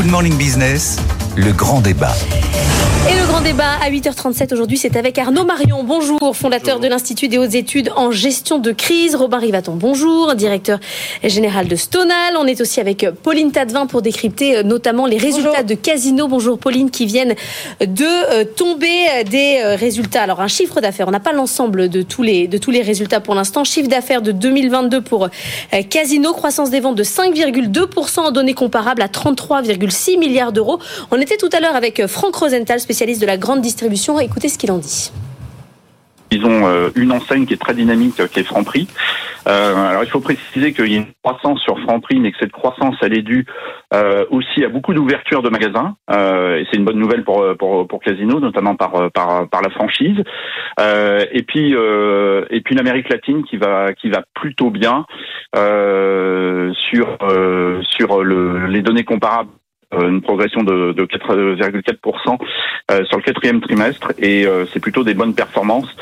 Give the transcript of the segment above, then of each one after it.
Good Morning Business, le grand débat. Et le grand débat à 8h37 aujourd'hui, c'est avec Arnaud Marion. Bonjour, fondateur de l'Institut des hautes études en gestion de crise. Robin Rivaton, bonjour, directeur général de Stonal. On est aussi avec Pauline Tadevin pour décrypter euh, notamment les résultats de Casino. Bonjour Pauline, qui viennent de euh, tomber des euh, résultats. Alors un chiffre d'affaires, on n'a pas l'ensemble de tous les de tous les résultats pour l'instant. Chiffre d'affaires de 2022 pour Casino, croissance des ventes de 5,2% en données comparables à 33,6 milliards d'euros. On était tout à l'heure avec Franck Rosenthal, spécialiste de la grande distribution. Écoutez ce qu'il en dit. Ils ont euh, une enseigne qui est très dynamique, euh, qui est Franprix. Euh, alors il faut préciser qu'il y a une croissance sur Franprix, mais que cette croissance elle est due euh, aussi à beaucoup d'ouvertures de magasins. Euh, et c'est une bonne nouvelle pour Casino, notamment par la franchise. et puis l'Amérique latine qui va qui va plutôt bien sur sur le, les données comparables euh, une progression de, de 4,4% euh, sur le quatrième trimestre et euh, c'est plutôt des bonnes performances.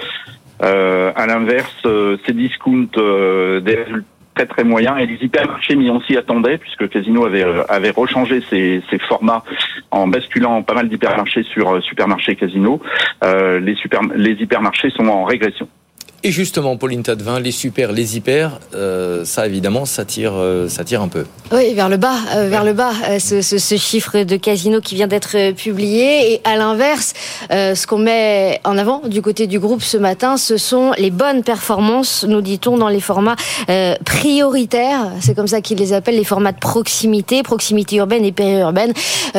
à l'inverse, ces discounts des résultats très très moyens et les hypermarchés mais on s'y attendait puisque Casino avait avait rechangé ses, ses formats en basculant pas mal d'hypermarchés sur supermarché Casino. les super les hypermarchés sont en régression. Et justement, Pauline Tadevin, les super, les hyper, euh, ça évidemment, ça tire, euh, ça tire un peu. Oui, vers le bas, euh, vers le bas, ce, ce, ce, chiffre de casino qui vient d'être publié. Et à l'inverse, ce qu'on met en avant du côté du groupe ce matin, ce sont les bonnes performances, nous dit-on, dans les formats prioritaires. C'est comme ça qu'ils les appellent, les formats de proximité, proximité urbaine et périurbaine.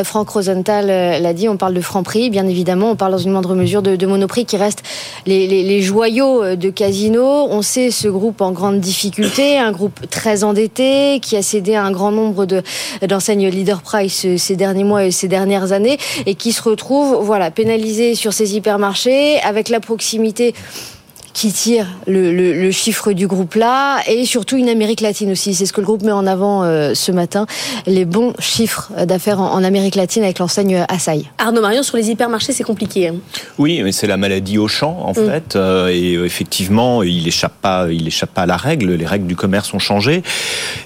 Franck Rosenthal l'a dit, on parle de franc prix, bien évidemment, on parle dans une moindre mesure de, de monoprix qui reste les, les, les joyaux de Casino. On sait ce groupe en grande difficulté, un groupe très endetté qui a cédé à un grand nombre de d'enseignes leader price ces derniers mois et ces dernières années et qui se retrouve voilà pénalisé sur ses hypermarchés avec la proximité qui tire le, le, le, chiffre du groupe là et surtout une Amérique latine aussi. C'est ce que le groupe met en avant euh, ce matin, les bons chiffres d'affaires en, en, Amérique latine avec l'enseigne Assaï. Arnaud Marion, sur les hypermarchés, c'est compliqué. Hein. Oui, mais c'est la maladie au champ en mm. fait. Euh, et euh, effectivement, il échappe pas, il échappe pas à la règle. Les règles du commerce ont changé.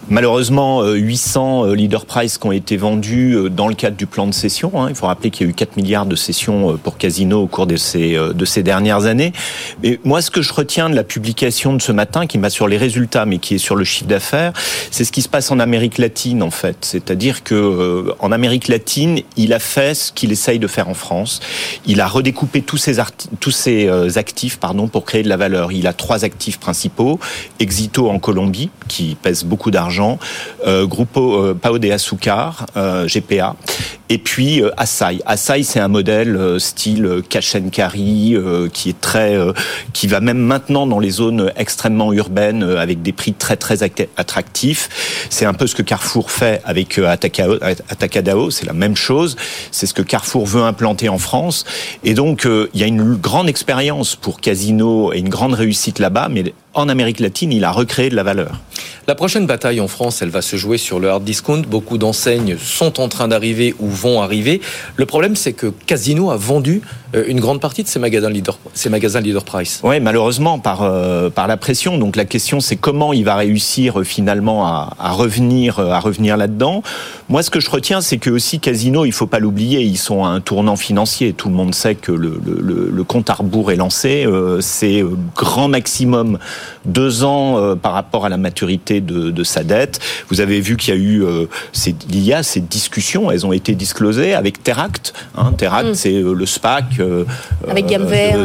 Malheureusement, 800 euh, leader price qui ont été vendus dans le cadre du plan de cession. Hein. Il faut rappeler qu'il y a eu 4 milliards de cessions pour Casino au cours de ces, de ces dernières années. Mais moi, ce que je retiens de la publication de ce matin, qui m'a sur les résultats, mais qui est sur le chiffre d'affaires, c'est ce qui se passe en Amérique latine, en fait. C'est-à-dire que euh, en Amérique latine, il a fait ce qu'il essaye de faire en France. Il a redécoupé tous ses, euh, actifs, pardon, pour créer de la valeur. Il a trois actifs principaux Exito en Colombie, qui pèse beaucoup d'argent, euh, Grupo euh, Pao de Azucar, euh, GPA, et puis Asai. Asai, c'est un modèle style cash and carry qui est très, qui va même maintenant dans les zones extrêmement urbaines avec des prix très très attractifs. C'est un peu ce que Carrefour fait avec Atacadao. C'est la même chose. C'est ce que Carrefour veut implanter en France. Et donc il y a une grande expérience pour Casino et une grande réussite là-bas, mais en Amérique latine, il a recréé de la valeur. La prochaine bataille en France, elle va se jouer sur le hard discount. Beaucoup d'enseignes sont en train d'arriver ou vont arriver. Le problème, c'est que Casino a vendu euh, une grande partie de ses magasins leader, ses magasins leader price. Oui, malheureusement par euh, par la pression. Donc la question, c'est comment il va réussir euh, finalement à, à revenir à revenir là-dedans. Moi, ce que je retiens, c'est que aussi Casino, il faut pas l'oublier, ils sont à un tournant financier. Tout le monde sait que le, le, le compte à rebours est lancé. c'est grand maximum deux ans par rapport à la maturité de, de sa dette. Vous avez vu qu'il y a eu, il y a ces discussions, elles ont été disclosées avec Teract. Hein, Teract, mm. c'est le SPAC euh, avec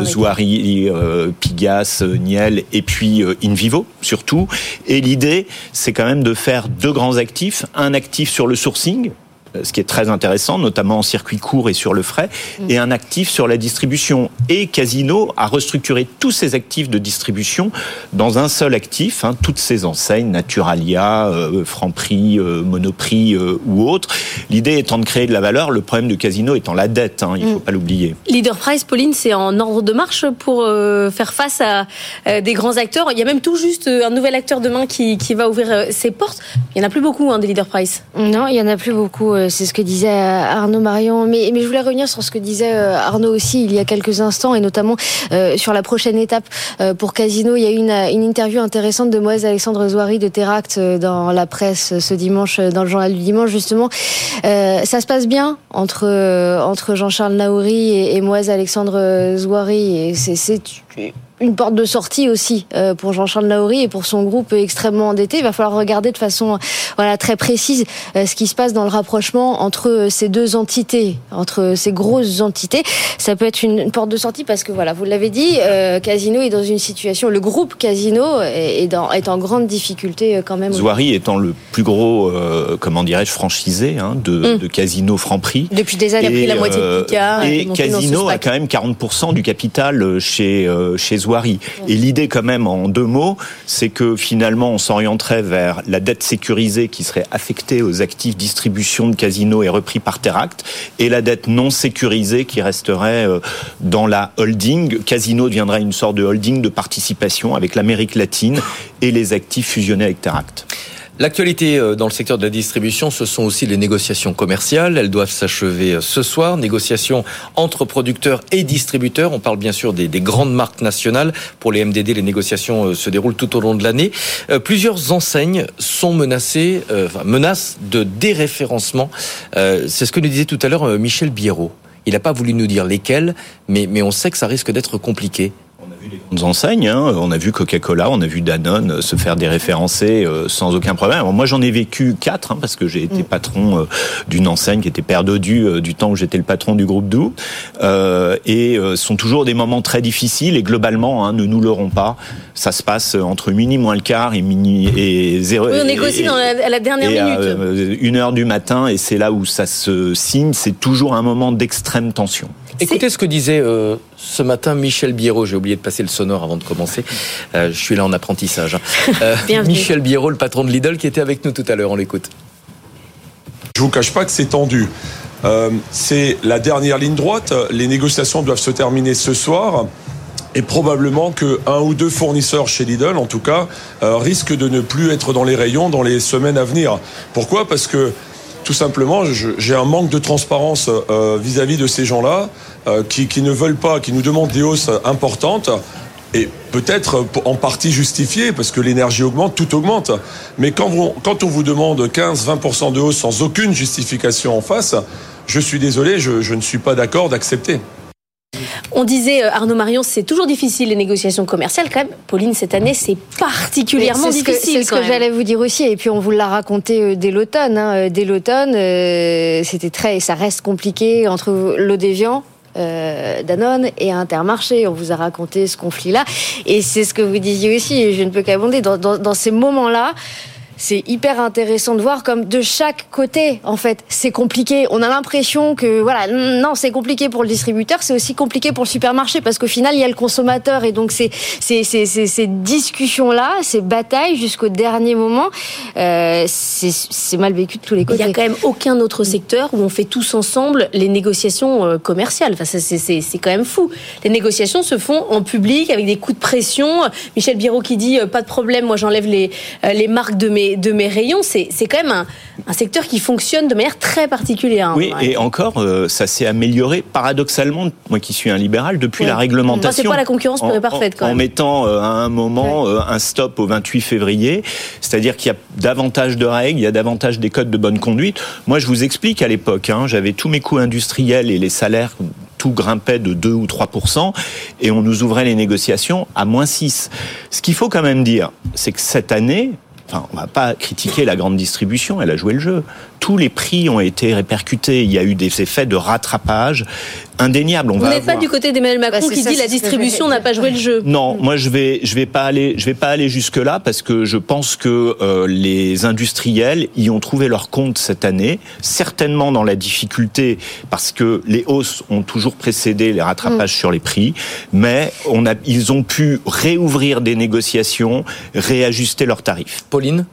Zouari, euh, Pigas, euh, Niel et puis Invivo surtout. Et l'idée, c'est quand même de faire deux grands actifs, un actif sur le sourcing euh, ce qui est très intéressant, notamment en circuit court et sur le frais, mm. et un actif sur la distribution. Et Casino a restructuré tous ses actifs de distribution dans un seul actif, hein, toutes ses enseignes, Naturalia, euh, Franprix, euh, Monoprix euh, ou autres. L'idée étant de créer de la valeur, le problème de Casino étant la dette, hein, il ne faut mm. pas l'oublier. Leader Price, Pauline, c'est en ordre de marche pour faire face à des grands acteurs. Il y a même tout juste un nouvel acteur demain qui, qui va ouvrir ses portes. Il n'y en a plus beaucoup, hein, des Leader Price. Non, il n'y en a plus beaucoup euh, c'est ce que disait Arnaud Marion. Mais, je voulais revenir sur ce que disait Arnaud aussi il y a quelques instants, et notamment sur la prochaine étape pour Casino. Il y a eu une, interview intéressante de Moïse Alexandre Zouari de Teract dans la presse ce dimanche, dans le journal du dimanche, justement. ça se passe bien entre, Jean-Charles Naouri et, Moïse Alexandre Zouari. Une porte de sortie aussi euh, pour Jean-Charles Naouri et pour son groupe extrêmement endetté. Il va falloir regarder de façon voilà très précise euh, ce qui se passe dans le rapprochement entre ces deux entités, entre ces grosses entités. Ça peut être une, porte de sortie parce que voilà, vous l'avez dit, euh, Casino est dans une situation, le groupe Casino est, dans, est en grande difficulté quand même. Zouari étant le plus gros, comment dirais-je, franchisé hein, de, mm. de, Casino Franprix. Depuis des années, a pris la moitié de Picard. Et, Casino a quand même 40% du capital chez chez Zouari et l'idée quand même en deux mots, c'est que finalement on s'orienterait vers la dette sécurisée qui serait affectée aux actifs distribution de casinos et repris par Teract, et la dette non sécurisée qui resterait euh, dans la holding. Casino deviendrait une sorte de holding de participation avec l'Amérique latine et les actifs fusionnés avec Teract. L'actualité euh, dans le secteur de la distribution, ce sont aussi les négociations commerciales. Elles doivent s'achever euh, ce soir. Négociations entre producteurs et distributeurs. On parle bien sûr des, grandes marques nationales. Pour les MDD, les négociations euh, se déroulent tout au long de l'année. Plusieurs enseignes sont menacées, enfin, menacent de déréférencement. C'est ce que nous disait tout à l'heure Michel Biérot. Il n'a pas voulu nous dire lesquelles, mais, mais on sait que ça risque d'être compliqué les grandes enseignes. Hein. On a vu Coca-Cola, on a vu Danone se faire déréférencer euh, sans aucun problème. moi, j'en ai vécu quatre hein, parce que j'ai été mm. patron euh, d'une enseigne qui était euh, du temps où j'étais le patron du groupe Doux. et ce sont toujours des moments très difficiles et globalement, hein, ne nous leurrons pas, ça se passe entre minuit moins le quart et minuit et zéro. on négocie dans la, à la dernière minute. une heure du matin et c'est là où ça se signe. C'est toujours un moment d'extrême tension. Écoutez ce que disait euh, ce matin Michel Biérot. J'ai oublié de passer le sonore avant de commencer. Euh, je suis là en apprentissage. Hein. Euh, Michel Biérot, le patron de Lidl, qui était avec nous tout à l'heure. On l'écoute. Je vous cache pas que c'est tendu. c'est la dernière ligne droite. Les négociations doivent se terminer ce soir. Et probablement que un ou deux fournisseurs chez Lidl, en tout cas, risquent de ne plus être dans les rayons dans les semaines à venir. Pourquoi? Parce que tout simplement, j'ai un manque de transparence euh, vis-à-vis de ces gens-là euh, qui, ne veulent pas, qui nous demandent des hausses importantes. Et peut-être en partie justifiées, parce que l'énergie augmente, tout augmente. Mais quand, quand on vous demande 15-20% de hausse sans aucune justification en face, je suis désolé, je ne suis pas d'accord d'accepter. On disait, euh, Arnaud Marion, c'est toujours difficile les négociations commerciales. Quand même, Pauline, cette année, c'est particulièrement difficile. C'est ce que, j'allais vous dire aussi. Et puis, on vous l'a raconté euh, dès l'automne. Hein. Euh, dès l'automne, c'était très, ça reste compliqué entre l'Odévian Danone et Intermarché. On vous a raconté ce conflit-là. Et c'est ce que vous disiez aussi, je ne peux qu'abonder. dans ces moments-là, c'est hyper intéressant de voir comme de chaque côté, en fait, c'est compliqué. On a l'impression que, voilà, non, c'est compliqué pour le distributeur, c'est aussi compliqué pour le supermarché parce qu'au final, il y a le consommateur et donc c'est ces discussions-là, ces batailles jusqu'au dernier moment, euh, c'est mal vécu de tous les côtés. Il n'y a quand même aucun autre secteur où on fait tous ensemble les négociations euh, commerciales. Enfin, c'est quand même fou. Les négociations se font en public avec des coups de pression. Michel Biro qui dit euh, pas de problème, moi j'enlève les, les marques de mes de mes rayons, c'est quand même un, secteur qui fonctionne de manière très particulière. Oui, et encore, euh, ça s'est amélioré paradoxalement, moi qui suis un libéral, depuis la réglementation. C'est pas la concurrence en, parfaite quand même. En mettant euh, à un moment euh, un stop au 28 février, c'est-à-dire qu'il y a davantage de règles, il y a davantage des codes de bonne conduite. Moi, je vous explique à l'époque, hein, j'avais tous mes coûts industriels et les salaires tout grimpait de 2 ou 3% et on nous ouvrait les négociations à moins 6. Ce qu'il faut quand même dire, c'est que cette année, Enfin, on va pas critiquer la grande distribution, elle a joué le jeu. Tous les prix ont été répercutés. Il y a eu des effets de rattrapage indéniables. On Vous n'êtes pas du côté d'Emmanuel Macron bah, qui dit la distribution n'a pas joué le jeu. Non, moi je vais je vais pas aller je vais pas aller jusque là parce que je pense que euh, les industriels y ont trouvé leur compte cette année, certainement dans la difficulté parce que les hausses ont toujours précédé les rattrapages mm. sur les prix, mais on a ils ont pu réouvrir des négociations, réajuster leurs tarifs. Pauline?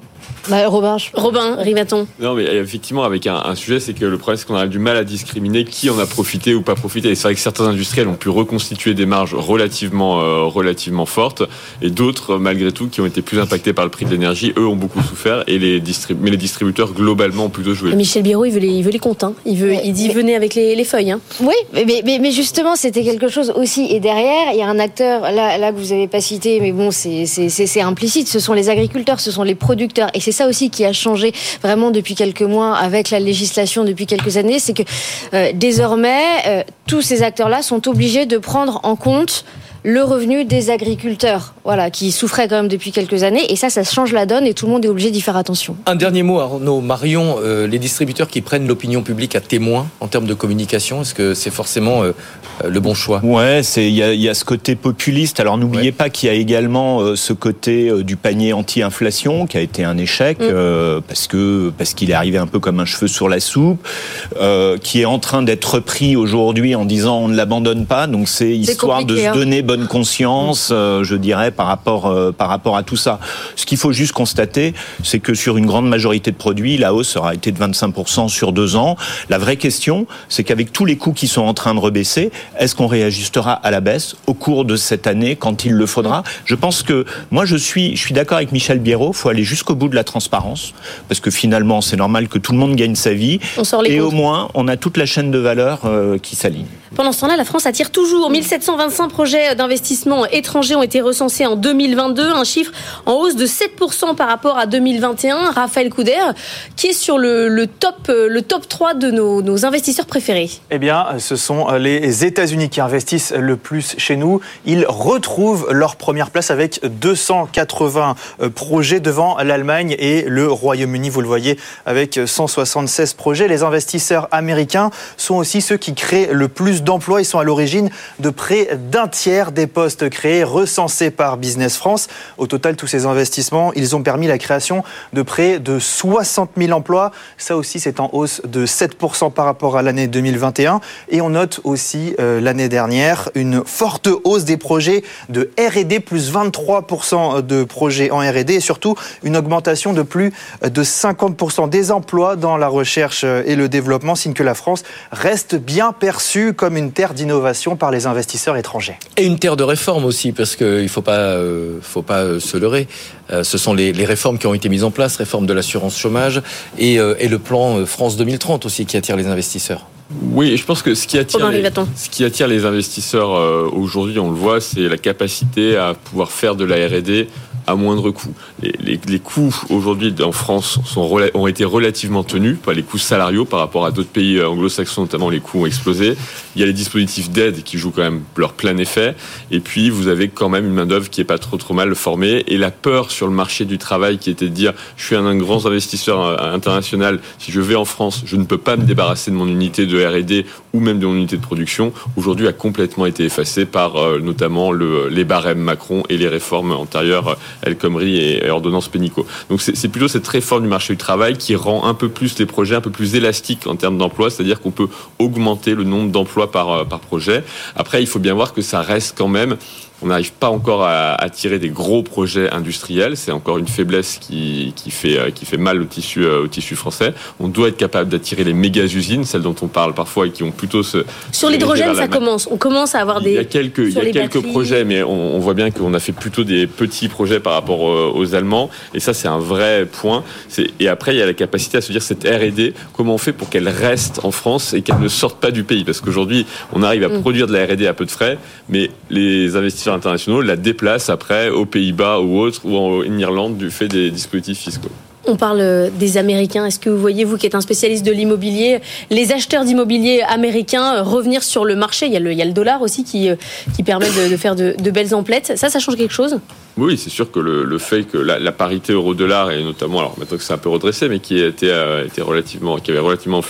Bah, Robin, Robin, Rivaton. Non, mais effectivement, avec un, un sujet, c'est que le problème, c'est qu'on a du mal à discriminer qui en a profité ou pas profité. Et c'est vrai que certains industriels ont pu reconstituer des marges relativement, euh, relativement fortes, et d'autres, malgré tout, qui ont été plus impactés par le prix de l'énergie, eux ont beaucoup souffert, et les mais les distributeurs globalement ont plutôt joué. Et Michel Biro, il veut les, il veut les comptes. Hein. Il veut, il dit venez avec les, les feuilles. Hein. Oui, mais, mais, mais justement, c'était quelque chose aussi. Et derrière, il y a un acteur là, là que vous avez pas cité, mais bon, c'est implicite. Ce sont les agriculteurs, ce sont les producteurs, et c'est ça aussi qui a changé vraiment depuis quelques mois avec la législation depuis quelques années, c'est que euh, désormais euh, tous ces acteurs-là sont obligés de prendre en compte le revenu des agriculteurs, voilà, qui souffraient quand même depuis quelques années. Et ça, ça change la donne et tout le monde est obligé d'y faire attention. Un dernier mot, Arnaud. Marion, euh, les distributeurs qui prennent l'opinion publique à témoin en termes de communication, est-ce que c'est forcément euh, euh, le bon choix? Ouais, c'est il y a, y a, ce côté populiste. Alors n'oubliez pas qu'il y a également ce côté du panier anti-inflation qui a été un échec mm. parce que parce qu'il est arrivé un peu comme un cheveu sur la soupe, qui est en train d'être repris aujourd'hui en disant on ne l'abandonne pas. Donc c'est histoire de se hein. donner bonne conscience, euh, je dirais, par rapport, euh, par rapport à tout ça. Ce qu'il faut juste constater, c'est que sur une grande majorité de produits, la hausse aura été de 25% sur deux ans. La vraie question, c'est qu'avec tous les coûts qui sont en train de rebaisser, est-ce qu'on réajustera à la baisse au cours de cette année quand il le faudra? Je pense que moi, je suis, je suis d'accord avec Michel Biérot. Il faut aller jusqu'au bout de la transparence parce que finalement, c'est normal que tout le monde gagne sa vie. On sort les et au moins, on a toute la chaîne de valeur euh, qui s'aligne. Pendant ce temps-là, la France attire toujours 1725 projets d'investissement étrangers ont été recensés en 2022, un chiffre en hausse de 7% par rapport à 2021. Raphaël Couder, qui est sur le, top, le top 3 de nos, nos, investisseurs préférés Eh bien, ce sont les États-Unis qui investissent le plus chez nous. Ils retrouvent leur première place avec 280 projets devant l'Allemagne et le Royaume-Uni. Vous le voyez, avec 176 projets. Les investisseurs américains sont aussi ceux qui créent le plus d'emplois. Ils sont à l'origine de près d'un tiers des postes créés, recensés par Business France. Au total, tous ces investissements, ils ont permis la création de près de 60 000 emplois. Ça aussi, c'est en hausse de 7% par rapport à l'année 2021. Et on note aussi euh, l'année dernière une forte hausse des projets de R&D, plus 23% de projets en R&D et surtout une augmentation de plus de 50% des emplois dans la recherche et le développement, signe que la France reste bien perçue comme une terre d'innovation par les investisseurs étrangers. De réforme aussi, parce qu'il ne faut pas, euh, faut pas euh, se leurrer. Euh, ce sont les, les, réformes qui ont été mises en place, réforme de l'assurance chômage et, et le plan France 2030 aussi qui attire les investisseurs. Oui, je pense que ce qui attire, les, ce qui attire les investisseurs aujourd'hui, on le voit, c'est la capacité à pouvoir faire de la R&D à moindre coût. Les, les, coûts aujourd'hui en France ont été relativement tenus, pas les coûts salariaux par rapport à d'autres pays anglo-saxons, notamment les coûts ont explosé. Il y a les dispositifs d'aide qui jouent quand même leur plein effet. Et puis vous avez quand même une main d'œuvre qui est pas trop trop mal formée et la peur sur le marché du travail qui était de dire je suis un, grand investisseur euh, international, si je vais en France, je ne peux pas me débarrasser de mon unité de R&D ou même de mon unité de production. Aujourd'hui a complètement été effacée par euh, notamment le, les barèmes Macron et les réformes antérieures El Khomri et ordonnance Pénicaud. Donc c'est plutôt cette réforme du marché du travail qui rend un peu plus les projets un peu plus élastiques en termes d'emploi, c'est-à-dire qu'on peut augmenter le nombre d'emplois par, euh, par projet. Après, il faut bien voir que ça reste quand même on n'arrive pas encore à attirer des gros projets industriels. C'est encore une faiblesse qui, qui, fait, euh, qui fait mal au tissu, euh, au tissu français. On doit être capable d'attirer les méga usines, celles dont on parle parfois et qui ont plutôt ce. Sur l'hydrogène, ça commence. On commence à avoir des. Il y a quelques, il y a quelques projets, mais on, on, voit bien qu'on a fait plutôt des petits projets par rapport aux, Allemands. Et ça, c'est un vrai point. Et après, il y a la capacité à se dire cette R&D, comment on fait pour qu'elle reste en France et qu'elle ne sorte pas du pays? Parce qu'aujourd'hui, on arrive à mm. produire de la R&D à peu de frais, mais les investisseurs internationaux la déplacent après aux Pays-Bas ou autres, ou en, Irlande du fait des dispositifs fiscaux. On parle des Américains. Est-ce que vous voyez, vous qui êtes un spécialiste de l'immobilier, les acheteurs d'immobilier américains revenir sur le marché? Il y, a le, dollar aussi qui, euh, qui permet de, faire de, belles emplettes. Ça, ça change quelque chose? Oui, c'est sûr que le, le, fait que la, la parité euro-dollar et notamment, alors maintenant que c'est un peu redressé, mais qui était, euh, était relativement, qui avait relativement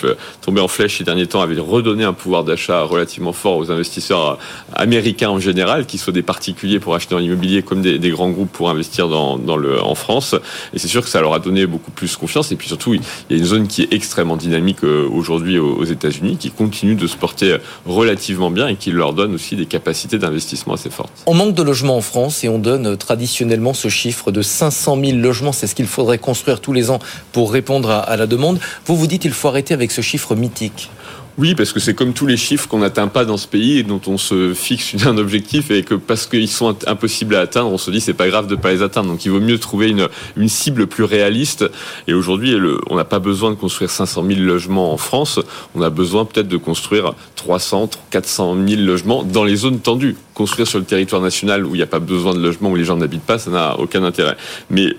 tombé en flèche ces derniers temps, avait redonné un pouvoir d'achat relativement fort aux investisseurs euh, américains en général, qui soient des particuliers pour acheter dans l'immobilier comme des, des, grands groupes pour investir dans, dans le, en France. Et c'est sûr que ça leur a donné beaucoup plus confiance. Et puis surtout, il y a une zone qui est extrêmement dynamique euh, aujourd'hui aux, États-Unis, qui continue de se porter relativement bien et qui leur donne aussi des capacités d'investissement assez fortes. On manque de logements en France et on donne traditionnellement ce chiffre de 500 000 logements. C'est ce qu'il faudrait construire tous les ans pour répondre à, la demande. Vous vous dites qu'il faut arrêter avec ce chiffre mythique. Oui, parce que c'est comme tous les chiffres qu'on n'atteint pas dans ce pays et dont on se fixe un objectif et que parce qu'ils sont impossibles à atteindre, on se dit c'est pas grave de pas les atteindre. Donc il vaut mieux trouver une, une cible plus réaliste. Et aujourd'hui, on n'a pas besoin de construire 500 000 logements en France. On a besoin peut-être de construire 300, 400 000 logements dans les zones tendues. Construire sur le territoire national où il n'y a pas besoin de logements, où les gens n'habitent pas, ça n'a aucun intérêt. Mais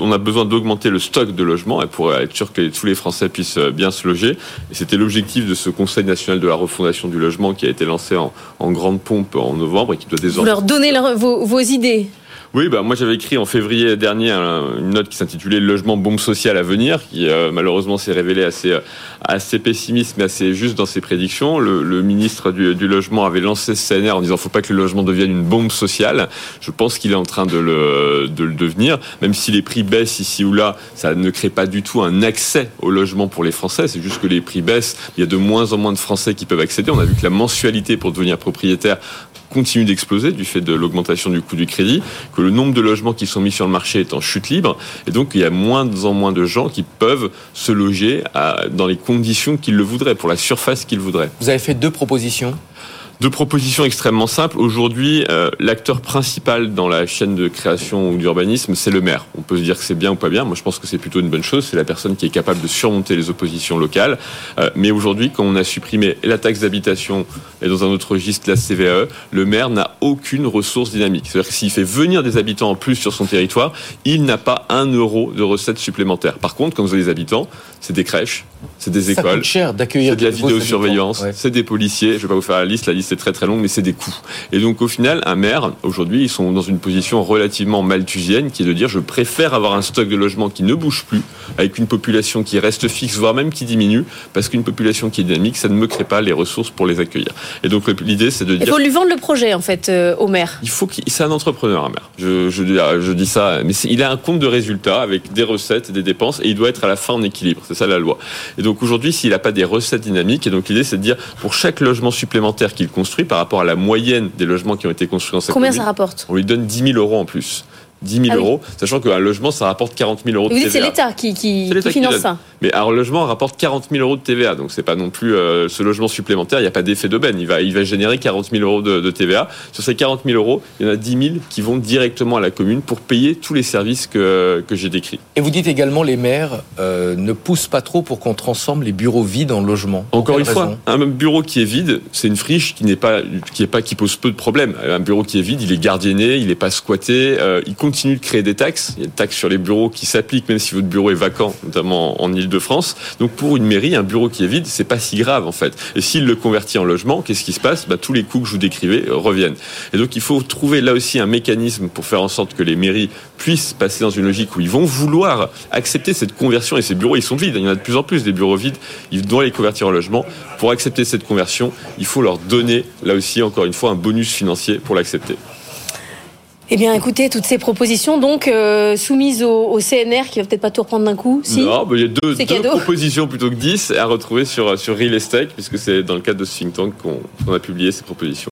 on a besoin d'augmenter le stock de logements pour être sûr que tous les Français puissent bien se loger. Et c'était l'objectif de ce Conseil national de la refondation du logement qui a été lancé en, grande pompe en novembre et qui doit désormais... Leur donnez vos idées oui, bah moi j'avais écrit en février dernier une note qui s'intitulait Le logement bombe sociale à venir, qui euh, malheureusement s'est révélé assez, euh, assez pessimiste mais assez juste dans ses prédictions. Le, ministre du, logement avait lancé ce CNR en disant faut pas que le logement devienne une bombe sociale. Je pense qu'il est en train de le, de le devenir, même si les prix baissent ici ou là, ça ne crée pas du tout un accès au logement pour les Français. C'est juste que les prix baissent, il y a de moins en moins de Français qui peuvent accéder. On a vu que la mensualité pour devenir propriétaire continue d'exploser du fait de l'augmentation du coût du crédit, le nombre de logements qui sont mis sur le marché est en chute libre, et donc il y a moins en moins de gens qui peuvent se loger dans les conditions qu'ils le voudraient, pour la surface qu'ils voudraient. Vous avez fait deux propositions deux propositions extrêmement simples. Aujourd'hui, euh, l'acteur principal dans la chaîne de création ou d'urbanisme, c'est le maire. On peut se dire que c'est bien ou pas bien. Moi, je pense que c'est plutôt une bonne chose. C'est la personne qui est capable de surmonter les oppositions locales. Euh, mais aujourd'hui, quand on a supprimé la taxe d'habitation et dans un autre registre la CVE, le maire n'a aucune ressource dynamique. C'est-à-dire que s'il fait venir des habitants en plus sur son territoire, il n'a pas un euro de recettes supplémentaires. Par contre, quand vous avez des habitants, c'est des crèches, c'est des écoles, c'est de la vidéosurveillance, c'est des policiers. Je vais pas vous faire la liste. La liste c'est très très long, mais c'est des coûts. Et donc au final, un maire, aujourd'hui, ils sont dans une position relativement malthusienne, qui est de dire je préfère avoir un stock de logements qui ne bouge plus, avec une population qui reste fixe, voire même qui diminue, parce qu'une population qui est dynamique, ça ne me crée pas les ressources pour les accueillir. Et donc l'idée, c'est de dire... Il faut lui vendre le projet, en fait, euh, au maire. Il faut qu'il... C'est un entrepreneur, un maire. Je, je, dis ça, mais il a un compte de résultats avec des recettes et des dépenses, et il doit être à la fin en équilibre. C'est ça la loi. Et donc aujourd'hui, s'il n'a pas des recettes dynamiques, et donc l'idée, c'est de dire, pour chaque logement supplémentaire qu'il construit par rapport à la moyenne des logements qui ont été construits dans cette Combien ça rapporte? On lui donne 10 000 euros en plus. 10 000 ah euros, sachant qu'un logement, ça rapporte 40 000 euros de TVA. c'est l'État qui, qui, finance ça. Mais un logement rapporte 40 000 euros de TVA, donc c'est pas non plus euh, ce logement supplémentaire, il n'y a pas d'effet d'aubaine. Il va, il va générer 40 000 euros de, TVA. Sur ces 40 000 euros, il y en a 10 000 qui vont directement à la commune pour payer tous les services que, que j'ai décrits. Et vous dites également les maires euh, ne poussent pas trop pour qu'on transforme les bureaux vides en logements. Encore une fois, un bureau qui est vide, c'est une friche qui n'est pas, qui est pas, qui pose peu de problèmes. Un bureau qui est vide, il est gardienné, il n'est pas squatté, euh, il continue de créer des taxes il y a une taxe sur les bureaux qui s'applique même si votre bureau est vacant, notamment en Ile-de-France. Donc pour une mairie, un bureau qui est vide, c'est pas si grave en fait. Et s'il le convertit en logement, qu'est-ce qui se passe? Bah, Tous les coûts que je vous décrivais euh, reviennent. Et donc il faut trouver là aussi un mécanisme pour faire en sorte que les mairies puissent passer dans une logique où ils vont vouloir accepter cette conversion. Et ces bureaux, ils sont vides. Il y en a de plus en plus des bureaux vides. Ils doivent les convertir en logement. Pour accepter cette conversion, il faut leur donner là aussi, encore une fois, un bonus financier pour l'accepter. Eh bien, écoutez, toutes ces propositions, donc, euh, soumises au, CNR, qui va peut-être pas tout reprendre d'un coup, si Non, mais il y a deux, deux propositions plutôt que dix à retrouver sur, sur Real Estate, puisque c'est dans le cadre de ce think tank qu'on a publié ces propositions.